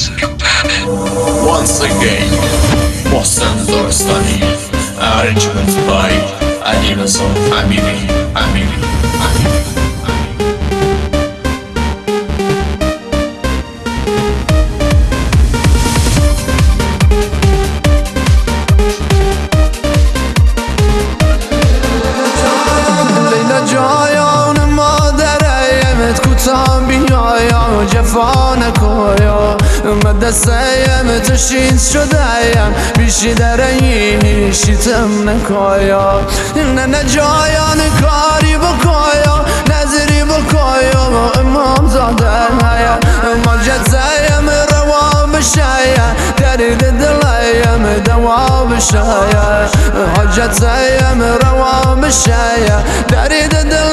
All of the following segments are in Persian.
Once again محسن زارستانی Arrangement by علی رضا امیری امیری امیری لیلا دستیم تو شیز شدهیم بیشی درهی شیتم نکایا. نه نه جایان کاری بکایا. نظری بکایا امام زاده ما جزایم روا بشایا. درد دلایم دوا بشایا. حاجتیم روا بشایا. درد دلایم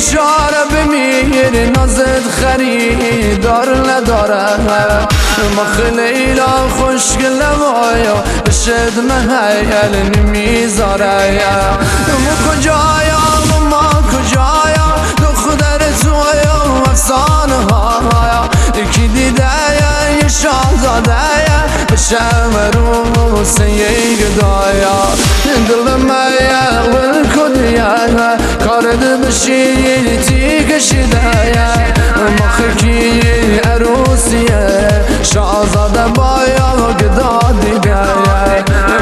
بینی شاره بمیر نازد خریدار نداره. ما خیلی خوشگل مایا شد محیل نمی‌ذاره. کارد بشی تی کشیده مخکی عروسیه شاهزاده بایا گدا دیگه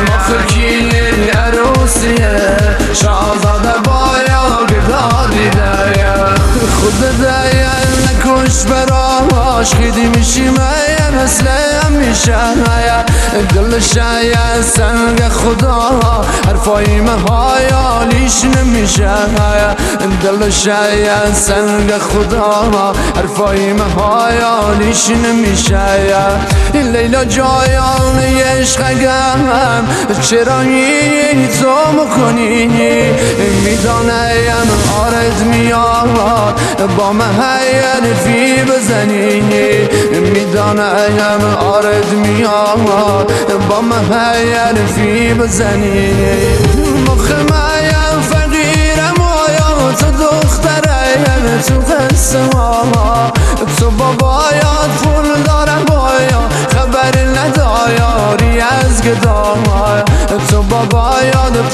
مخکی عروسیه شاهزاده بایا گدا دیگه خود دیگه نکش براش خیلی میشی مایه مثل همیشه دل شاید سنگ خدا حرفای مهایا لیش نمیشه دل شاید سنگ خدا حرفای مهایا لیش نمیشه لیلا جایان عشقم چرا این تو مکنی؟ می‌دانم آرد میاد با محیل فی بزنی. می‌دانم آرد میاد با محیل فی بزنی.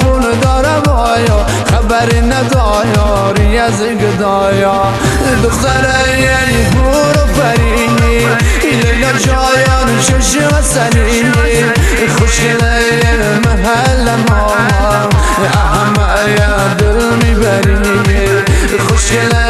پول دارم بایا خبر ندایاری از گدایا. دختره یعنی برو فرینی لیلا جایان چشم سنی خوشگله محل ما. اهم دل می‌بری خوشگله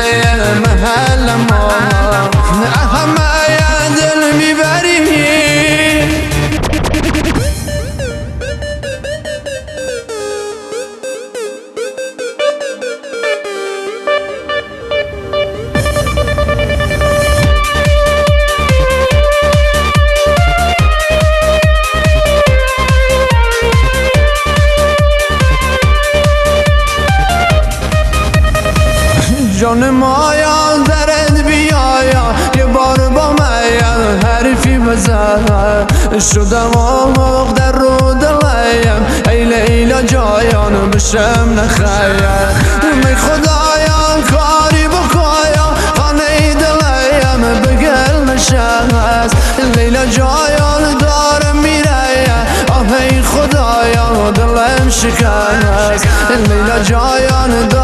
جان مایا درد بیایا یه بار با من حرفی بزن. شدم آماغ در رو دلیم. ای لیلا جایان بشم نخیر می خدایا کاری بکایا خانه دلیم بگل نشست. لیلا جایان داره میره آه ای خدایا دلم شکست. لیلا جایان داره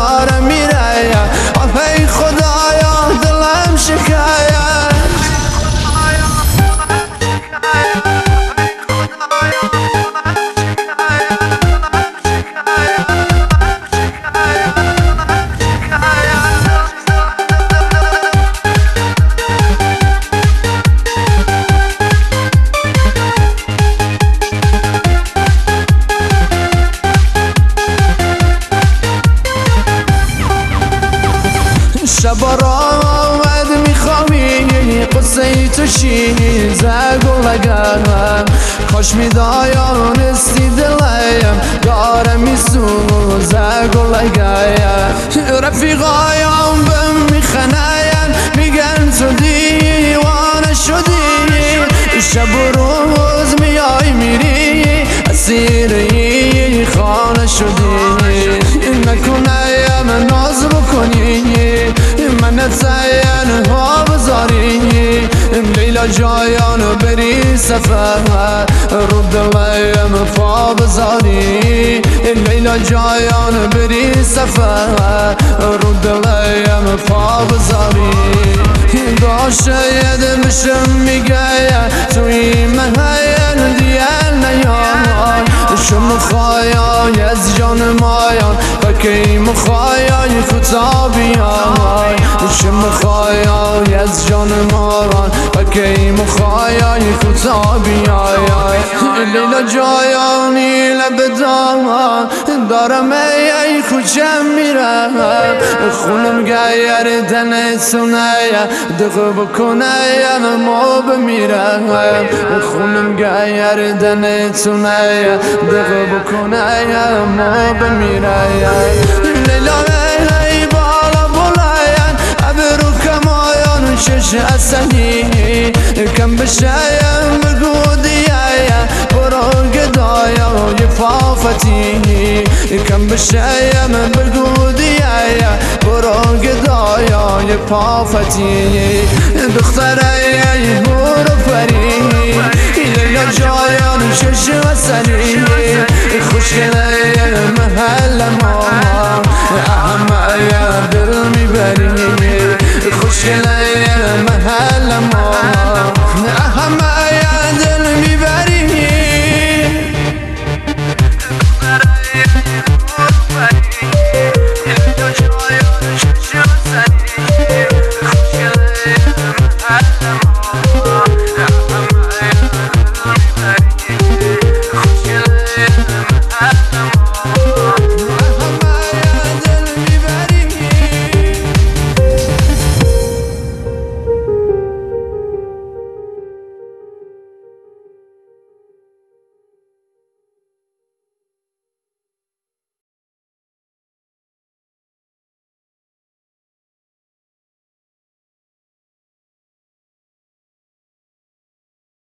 تو زگ و لگم کاش میدایانستی دلیم. دارم زگ و لگم رفیقایم بهم میخناین میگن تو دیوانه شدی. شب و روز میای میری. اسیری خانه شدی. نکنه ناز بکنی. من بذاری لیلا جایان بری سفر رو دلیم فا بذاری لیلا جایان بری سفر رو دلیم فا بذاری شاید بشم میگه توی من هین دیل نیان. شم خواهی از جان مایان. بکی مخوایای کتابیان شم خواهی از جان ماران بکی مخوایای کتابیان لیلا جایانی لب دامان. دارم ای کجا میرم؟ خونم گیر دن سونه دقه بکنه ما بمیرم خونم گیر دن سونه دقه بکنه ما بمیرم لیلا ای بالا بلاین ابرو کمایان شش اصلی کم بشایم بگو فافتی کم بشایم بگو دیایا. برو گدایا پافتی دختره برو فری لیلا جایان شش اصلی خوشگله محل ما. یا دل می‌بری خوشگله